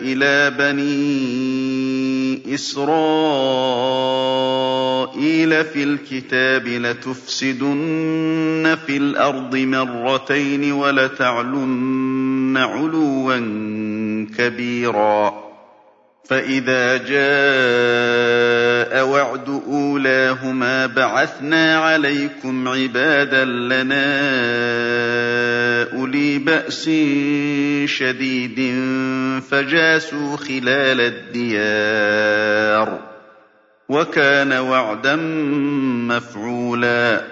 إِلَىٰ بَنِي إِسْرَائِيلَ فِي الْكِتَابِ لَتُفْسِدُنَّ فِي الْأَرْضِ مَرَّتَيْنِ وَلَتَعْلُنَّ عُلُوًّا كَبِيرًا. فَإِذَا جَاءَ وَعْدُ أُولَاهُمَا بَعَثْنَا عَلَيْكُمْ عِبَادًا لَّنَا أُولِي بَأْسٍ شَدِيدٍ فَجَاسُوا خِلَالَ الدِّيَارِ ۚ وَكَانَ وَعْدًا مَّفْعُولًا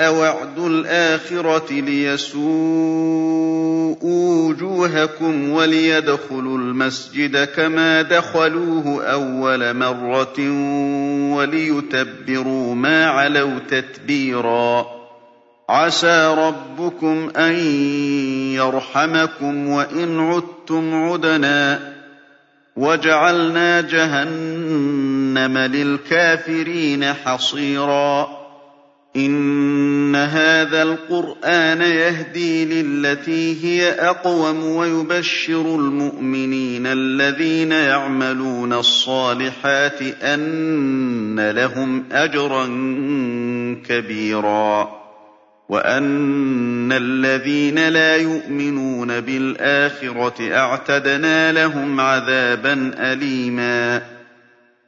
وَعْدُ الْآخِرَةِ لِيَسُوءُوا وُجُوهَكُمْ وَلِيَدْخُلُوا الْمَسْجِدَ كَمَا دَخَلُوهُ أَوَّلَ مَرَّةٍ وَلِيُتَبِّرُوا مَا عَلَوْا تَتْبِيرًا عَسَىٰ رَبُّكُمْ أَن يَرْحَمَكُمْ وَإِنْ عُدتُّمْ عُدْنَا ۘ وَجَعَلْنَا جَهَنَّمَ لِلْكَافِرِينَ حَصِيرًا إِنَّ هَٰذَا الْقُرْآنَ يَهْدِي لِلَّتِي هِيَ أَقْوَمُ وَيُبَشِّرُ الْمُؤْمِنِينَ الَّذِينَ يَعْمَلُونَ الصَّالِحَاتِ أَنَّ لَهُمْ أَجْرًا كَبِيرًا وَأَنَّ الَّذِينَ لَا يُؤْمِنُونَ بِالْآخِرَةِ أَعْتَدْنَا لَهُمْ عَذَابًا أَلِيمًا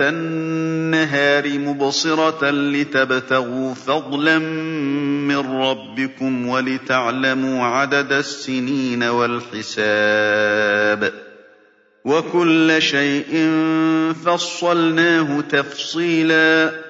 النَّهَارِ مُبْصِرَةً لِّتَبْتَغُوا فَضْلًا مِّن رَّبِّكُمْ وَلِتَعْلَمُوا عَدَدَ السِّنِينَ وَالْحِسَابَ ۚ وَكُلَّ شَيْءٍ فَصَّلْنَاهُ تَفْصِيلًا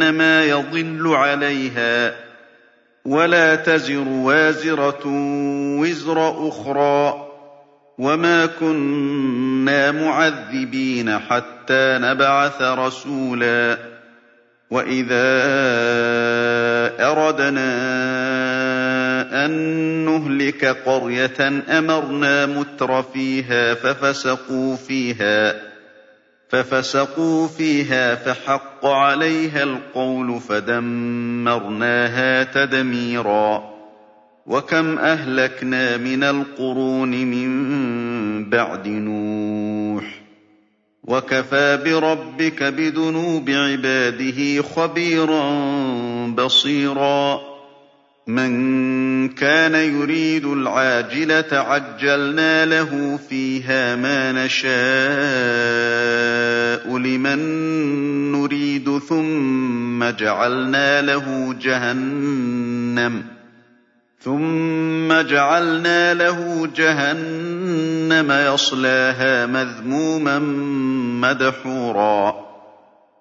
فَإِنَّمَا يَضِلُّ عَلَيْهَا ۚ وَلَا تَزِرُ وَازِرَةٌ وِزْرَ أُخْرَىٰ ۚ وَمَا كُنَّا مُعَذِّبِينَ حَتَّىٰ نَبْعَثَ رَسُولًا وَإِذَا أَرَدْنَا أَن نُّهْلِكَ قَرْيَةً أَمَرْنَا مُتْرَفِيهَا فَفَسَقُوا فِيهَا فَحَقَّ عَلَيْهَا الْقَوْلُ فَدَمَّرْنَاهَا تَدْمِيرًا. وَكَمْ أَهْلَكْنَا مِنَ الْقُرُونِ مِن بَعْدِ نُوحٍ. وَكَفَىٰ بِرَبِّكَ بِذُنُوبِ عِبَادِهِ خَبِيرًا بَصِيرًا. مَن كَانَ يُرِيدُ الْعَاجِلَةَ عَجَّلْنَا لَهُ فِيهَا مَا نَشَاءُ لِمَن نُّرِيدُ ثُمَّ جَعَلْنَا لَهُ جَهَنَّمَ ثُمَّ جَعَلْنَا لَهُ جَهَنَّمَ يَصْلَاهَا مَذْمُومًا مَّدْحُورًا.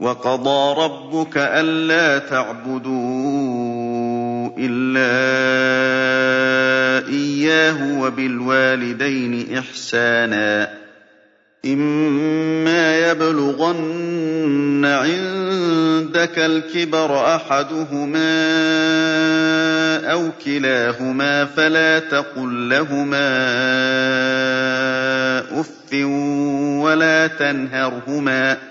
وَقَضَىٰ رَبُّكَ أَلَّا تَعْبُدُوا إِلَّا إِيَّاهُ وَبِالْوَالِدَيْنِ إِحْسَانًا ۚ إِمَّا يَبْلُغَنَّ عِندَكَ الْكِبَرَ أَحَدُهُمَا أَوْ كِلَاهُمَا فَلَا تَقُل لَّهُمَا أُفٍّ وَلَا تَنْهَرْهُمَا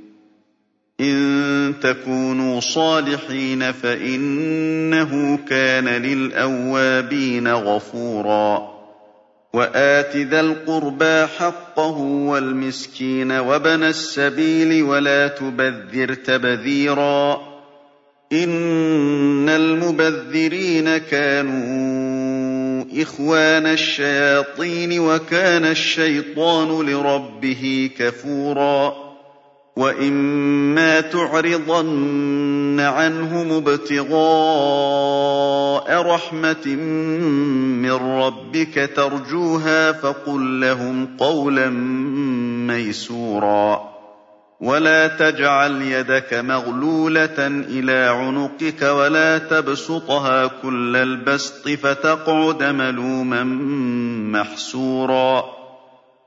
إِن تَكُونُوا صَالِحِينَ فَإِنَّهُ كَانَ لِلْأَوَّابِينَ غَفُورًا. وَآتِ ذَا الْقُرْبَىٰ حَقَّهُ وَالْمِسْكِينَ وَابْنَ السَّبِيلِ وَلَا تُبَذِّرْ تَبْذِيرًا. إِنَّ الْمُبَذِّرِينَ كَانُوا إِخْوَانَ الشَّيَاطِينِ وَكَانَ الشَّيْطَانُ لِرَبِّهِ كَفُورًا. وَإِمَّا تُعْرِضَنَّ عَنْهُمُ ابْتِغَاءَ رَحْمَةٍ مِّن رَّبِّكَ تَرْجُوهَا فَقُل لَّهُمْ قَوْلًا مَّيْسُورًا وَلَا تَجْعَلْ يَدَكَ مَغْلُولَةً إِلَىٰ عُنُقِكَ وَلَا تَبْسُطْهَا كُلَّ الْبَسْطِ فَتَقْعُدَ مَلُومًا مَّحْسُورًا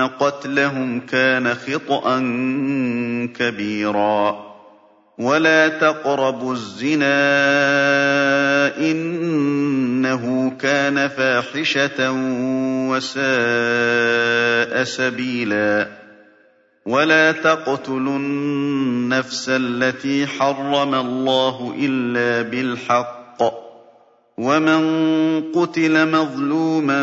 قَتْلَهُمْ كَانَ خِطْئًا كَبِيرًا وَلَا تَقْرَبُوا الزِّنَا ۖ إِنَّهُ كَانَ فَاحِشَةً وَسَاءَ سَبِيلًا وَلَا تَقْتُلُوا النَّفْسَ الَّتِي حَرَّمَ اللَّهُ إِلَّا بِالْحَقِّ ۚ وَمَن قُتِلَ مَظْلُومًا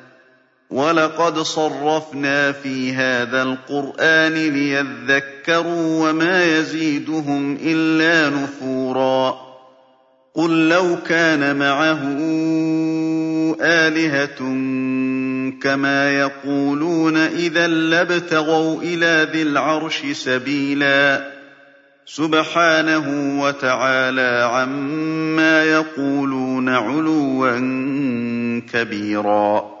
ولقد صرفنا في هذا القرآن ليذكروا وما يزيدهم إلا نفورا. قل لو كان معه آلهة كما يقولون إذا لابتغوا إلى ذي العرش سبيلا. سبحانه وتعالى عما يقولون علوا كبيرا.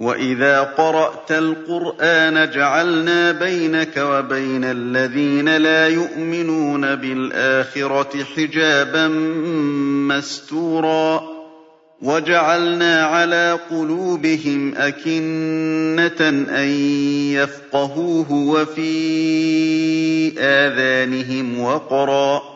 وَإِذَا قَرَأْتَ الْقُرْآنَ جَعَلْنَا بَيْنَكَ وَبَيْنَ الَّذِينَ لَا يُؤْمِنُونَ بِالْآخِرَةِ حِجَابًا مَّسْتُورًا وَجَعَلْنَا عَلَىٰ قُلُوبِهِمْ أَكِنَّةً أَن يَفْقَهُوهُ وَفِي آذَانِهِمْ وَقْرًا ۚ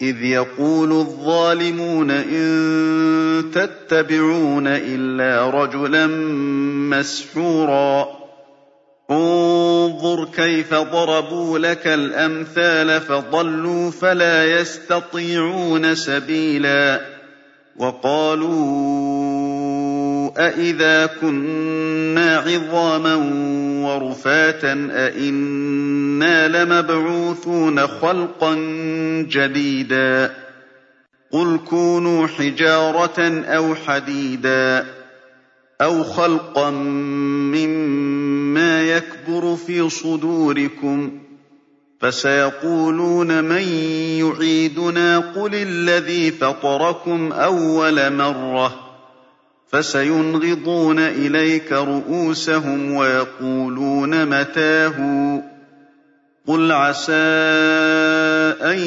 إذ يقول الظالمون إن تتبعون إلا رجلا مسحورا. انظر كيف ضربوا لك الأمثال فضلوا فلا يستطيعون سبيلا. وقالوا أَإِذَا كُنَّا عِظَامًا وَرُفَاتًا أَإِنَّا لَمَبْعُوثُونَ خَلْقًا جَدِيدًا قُلْ كُونُوا حِجَارَةً أَوْ حَدِيدًا أَوْ خَلْقًا مِّمَّا يَكْبُرُ فِي صُدُورِكُمْ ۖ فَسَيَقُولُونَ مَن يُعِيدُنَا قُلِ الَّذِي فَطَرَكُمْ أَوَّلَ مَرَّةٍ فَسَيُنْغِضُونَ إِلَيْكَ رُءُوسَهُمْ وَيَقُولُونَ مَتَىٰ هُوَ ۖ قُلْ عَسَىٰ أَن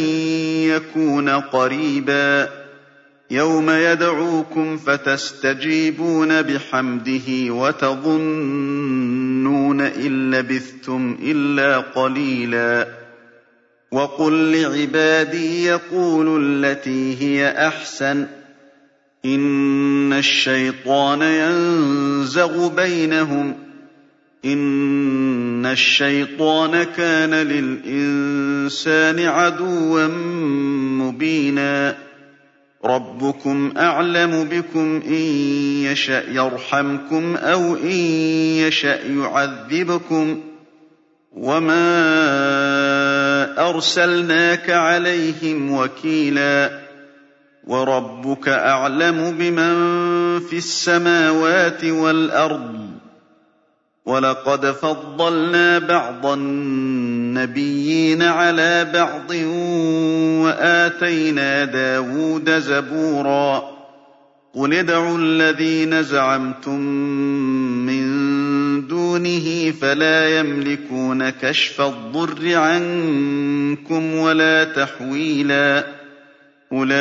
يَكُونَ قَرِيبًا. يَوْمَ يَدْعُوكُمْ فَتَسْتَجِيبُونَ بِحَمْدِهِ وَتَظُنُّونَ إِن لَّبِثْتُمْ إِلَّا قَلِيلًا. وَقُل لِّعِبَادِي يَقُولُوا الَّتِي هِيَ أَحْسَنُ. إِنَّ الشَّيْطَانَ يَنزَغُ بَيْنَهُمْ ۚ إِنَّ الشَّيْطَانَ كَانَ لِلْإِنسَانِ عَدُوًّا مُّبِينًا رَّبُّكُمْ أَعْلَمُ بِكُمْ ۖ إِن يَشَأْ يَرْحَمْكُمْ أَوْ إِن يَشَأْ يُعَذِّبْكُمْ ۖ وَمَا أَرْسَلْنَاكَ عَلَيْهِمْ وَكِيلًا وَرَبُّكَ أَعْلَمُ بِمَن فِي السَّمَاوَاتِ وَالْأَرْضِ ۗ. وَلَقَدْ فَضَّلْنَا بَعْضَ النَّبِيِّينَ عَلَىٰ بَعْضٍ وَآتَيْنَا دَاوُودَ زَبُورًا. قُلِ ادْعُوا الَّذِينَ زَعَمْتُم مِّن دُونِ دُونِهِ فَلَا يَمْلِكُونَ كَشْفَ الضُّرِّ عَنكُمْ وَلَا تَحْوِيلًا. أُولَٰئِكَ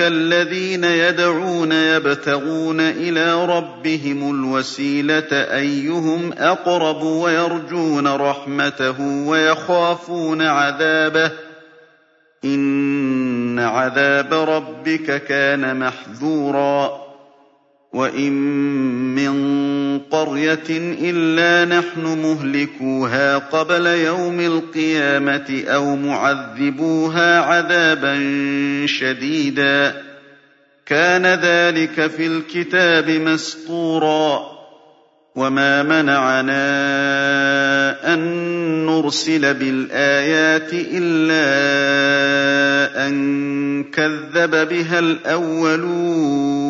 الَّذِينَ يَدْعُونَ يَبْتَغُونَ إِلَىٰ رَبِّهِمُ الْوَسِيلَةَ أَيُّهُمْ أَقْرَبُ وَيَرْجُونَ رَحْمَتَهُ وَيَخَافُونَ عَذَابَهُ ۚ إِنَّ عَذَابَ رَبِّكَ كَانَ مَحْذُورًا وَإِن مِّن قَرْيَةٍ إِلَّا نَحْنُ مُهْلِكُوهَا قَبْلَ يَوْمِ الْقِيَامَةِ أَوْ مُعَذِّبُوهَا عَذَابًا شَدِيدًا ۚ كَانَ ذَٰلِكَ فِي الْكِتَابِ مَسْطُورًا وَمَا مَنَعَنَا أَن نُّرْسِلَ بِالْآيَاتِ إِلَّا أَن كَذَّبَ بِهَا الْأَوَّلُونَ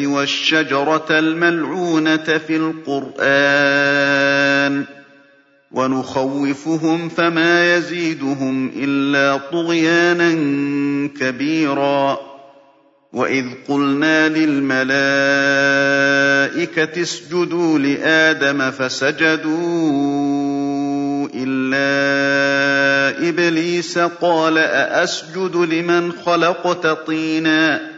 وَالشَّجَرَةَ الْمَلْعُونَةَ فِي الْقُرْآنِ ۚ وَنُخَوِّفُهُمْ فَمَا يَزِيدُهُمْ إِلَّا طُغْيَانًا كَبِيرًا وَإِذْ قُلْنَا لِلْمَلَائِكَةِ اسْجُدُوا لِآدَمَ فَسَجَدُوا إِلَّا إِبْلِيسَ قَالَ أَأَسْجُدُ لِمَنْ خَلَقْتَ طِينًا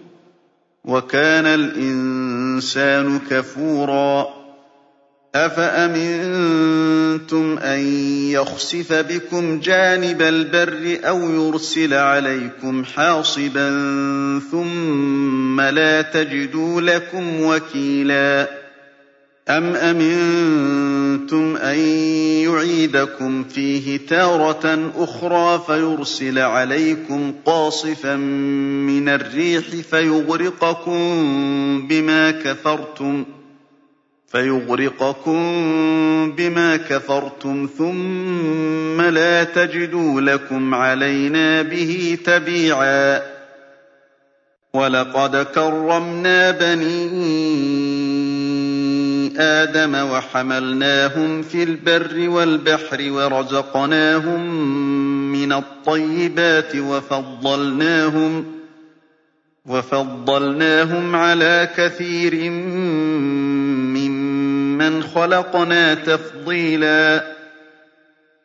وَكَانَ الْإِنسَانُ كَفُورًا. أَفَأَمِنتُمْ أَن يَخْسِفَ بِكُمْ جَانِبَ الْبَرِّ أَوْ يُرْسِلَ عَلَيْكُمْ حَاصِبًا ثُمَّ لَا تَجِدُوا لَكُمْ وَكِيلًا؟ أَمْ أَمِنتُمْ أَن يُعِيدَكُمْ فِيهِ تَارَةً أُخْرَىٰ فَيُرْسِلَ عَلَيْكُمْ قَاصِفًا مِّنَ الرِّيحِ فَيُغْرِقَكُم بِمَا كَفَرْتُمْ ثُمَّ لَا تَجِدُوا لَكُمْ عَلَيْنَا بِهِ تَبِيعًا وَلَقَدْ كَرَّمْنَا بَنِي آدَمَ وَحَمَلْنَاهُمْ فِي الْبَرِّ وَالْبَحْرِ وَرَزَقْنَاهُم مِّنَ الطَّيِّبَاتِ وَفَضَّلْنَاهُمْ عَلَىٰ كَثِيرٍ مِّمَّنْ خَلَقْنَا تَفْضِيلًا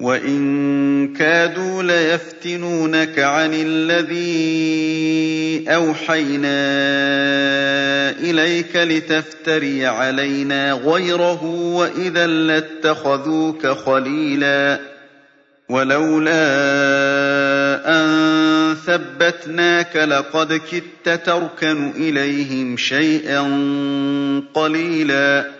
وَإِن كَادُوا لَيَفْتِنُونَكَ عَنِ الَّذِي أَوْحَيْنَا إِلَيْكَ لِتَفْتَرِيَ عَلَيْنَا غَيْرَهُ ۖ وَإِذًا لَّاتَّخَذُوكَ خَلِيلًا وَلَوْلَا أَن ثَبَّتْنَاكَ لَقَدْ كِدتَّ تَرْكَنُ إِلَيْهِمْ شَيْئًا قَلِيلًا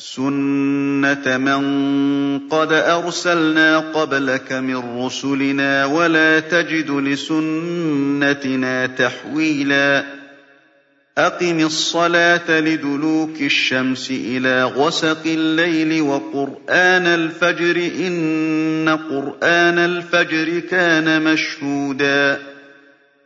سُنَّةَ مَن قَدْ أَرْسَلْنَا قَبْلَكَ مِن رُّسُلِنَا ۖ وَلَا تَجِدُ لِسُنَّتِنَا تَحْوِيلًا أَقِمِ الصَّلَاةَ لِدُلُوكِ الشَّمْسِ إِلَىٰ غَسَقِ اللَّيْلِ وَقُرْآنَ الْفَجْرِ ۖ إِنَّ قُرْآنَ الْفَجْرِ كَانَ مَشْهُودًا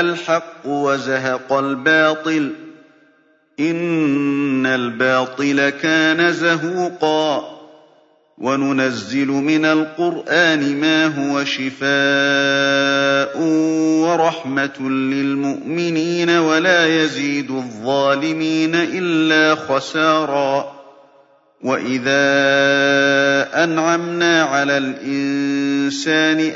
الْحَقُّ وَزَهَقَ الْبَاطِلُ ۚ إِنَّ الْبَاطِلَ كَانَ زَهُوقًا وَنُنَزِّلُ مِنَ الْقُرْآنِ مَا هُوَ شِفَاءٌ وَرَحْمَةٌ لِّلْمُؤْمِنِينَ وَلَا يَزِيدُ الظَّالِمِينَ إِلَّا خَسَارًا وَإِذَا أَنْعَمْنَا عَلَى الْإِنسَانِ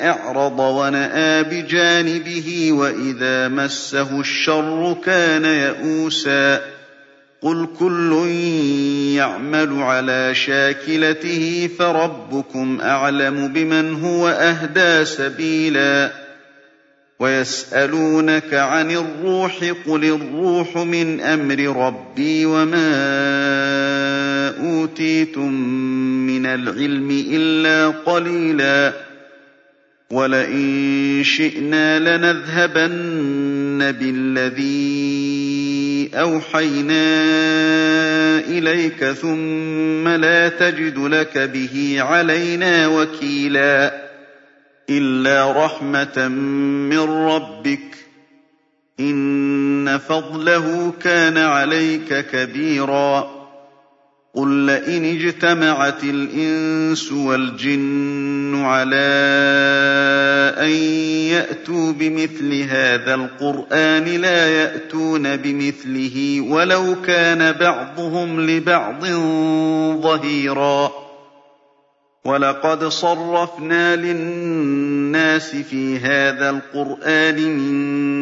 أَعْرَضَ وَنَأَىٰ بِجَانِبِهِ وَإِذَا مَسَّهُ الشَّرُّ كَانَ يَئُوسًا قُلْ كُلٌّ يَعْمَلُ عَلَىٰ شَاكِلَتِهِ فَرَبُّكُمْ أَعْلَمُ بِمَنْ هُوَ أَهْدَىٰ سَبِيلًا وَيَسْأَلُونَكَ عَنِ الرُّوحِ ۖ قُلِ الرُّوحُ مِنْ أَمْرِ رَبِّي وَمَا أُوتِيتُم مِّنَ الْعِلْمِ إِلَّا قَلِيلًا وَلَئِن شِئْنَا لَنَذْهَبَنَّ بِالَّذِي أَوْحَيْنَا إِلَيْكَ ثُمَّ لَا تَجِدُ لَكَ بِهِ عَلَيْنَا وَكِيلًا إِلَّا رَحْمَةً مِّن رَّبِّكَ ۚ إِنَّ فَضْلَهُ كَانَ عَلَيْكَ كَبِيرًا قُل لَّئِنِ اجْتَمَعَتِ الْإِنسُ وَالْجِنُّ عَلَىٰ أَن يَأْتُوا بِمِثْلِ هَٰذَا الْقُرْآنِ لَا يَأْتُونَ بِمِثْلِهِ وَلَوْ كَانَ بَعْضُهُمْ لِبَعْضٍ ظَهِيرًا وَلَقَدْ صَرَّفْنَا لِلنَّاسِ فِي هَٰذَا الْقُرْآنِ مِن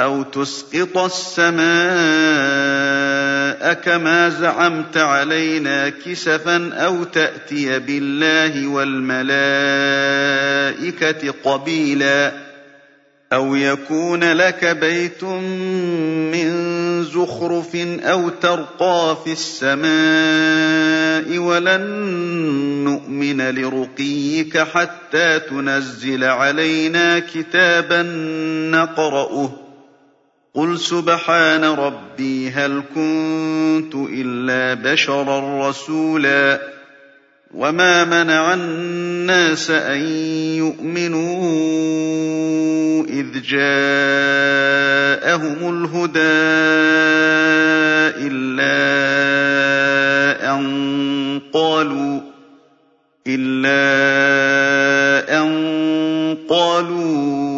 أَوْ تُسْقِطَ السَّمَاءَ كَمَا زَعَمْتَ عَلَيْنَا كِسَفًا أَوْ تَأْتِيَ بِاللَّهِ وَالْمَلَائِكَةِ قَبِيلًا أَوْ يَكُونَ لَكَ بَيْتٌ مِّن زُخْرُفٍ أَوْ تَرْقَىٰ فِي السَّمَاءِ وَلَن نُّؤْمِنَ لِرُقِيِّكَ حَتَّىٰ تُنَزِّلَ عَلَيْنَا كِتَابًا نَّقْرَؤُهُ ۗ قُلْ سُبْحَانَ رَبِّي هَلْ كُنتُ إِلَّا بَشَرًا رَّسُولًا وَمَا مَنَعَ النَّاسَ أَن يُؤْمِنُوا إِذْ جَاءَهُمُ الْهُدَىٰ إِلَّا أَن قَالُوا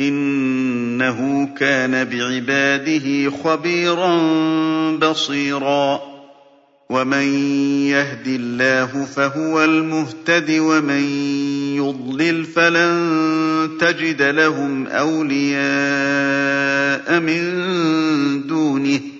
إِنَّهُ كَانَ بِعِبَادِهِ خَبِيرًا بَصِيرًا. وَمَن يَهْدِ اللَّهُ فَهُوَ الْمُهْتَدِ ۖ وَمَن يُضْلِلْ فَلَن تَجِدَ لَهُمْ أَوْلِيَاءَ مِن دُونِهِ ۖ.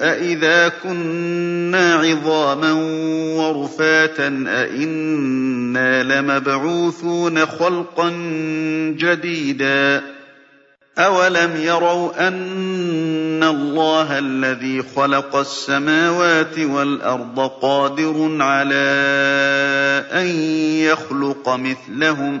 أَإِذَا كُنَّا عِظَامًا وَرُفَاتًا أَإِنَّا لَمَبْعُوثُونَ خَلْقًا جَدِيدًا ۚ أَوَلَمْ يَرَوْا أَنَّ اللَّهَ الَّذِي خَلَقَ السَّمَاوَاتِ وَالْأَرْضَ قَادِرٌ عَلَىٰ أَن يَخْلُقَ مِثْلَهُمْ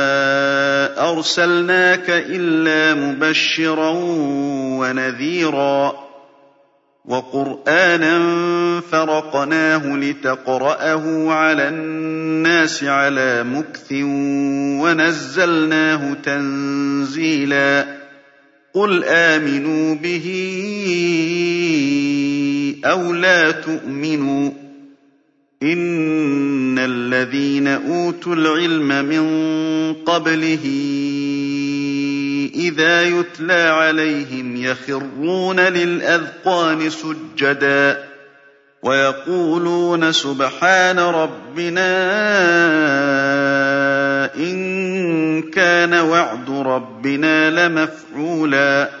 أَرْسَلْنَاكَ إِلَّا مُبَشِّرًا وَنَذِيرًا وَقُرْآنًا فَرَقْنَاهُ لِتَقْرَأَهُ عَلَى النَّاسِ عَلَىٰ مُكْثٍ وَنَزَّلْنَاهُ تَنزِيلًا قُلْ آمِنُوا بِهِ أَوْ لَا تُؤْمِنُوا ۚ إِنَّ الَّذِينَ أُوتُوا الْعِلْمَ مِن قَبْلِهِ إِذَا يُتْلَىٰ عَلَيْهِمْ يَخِرُّونَ لِلْأَذْقَانِ سُجَّدًا وَيَقُولُونَ سُبْحَانَ رَبِّنَا إِن كَانَ وَعْدُ رَبِّنَا لَمَفْعُولًا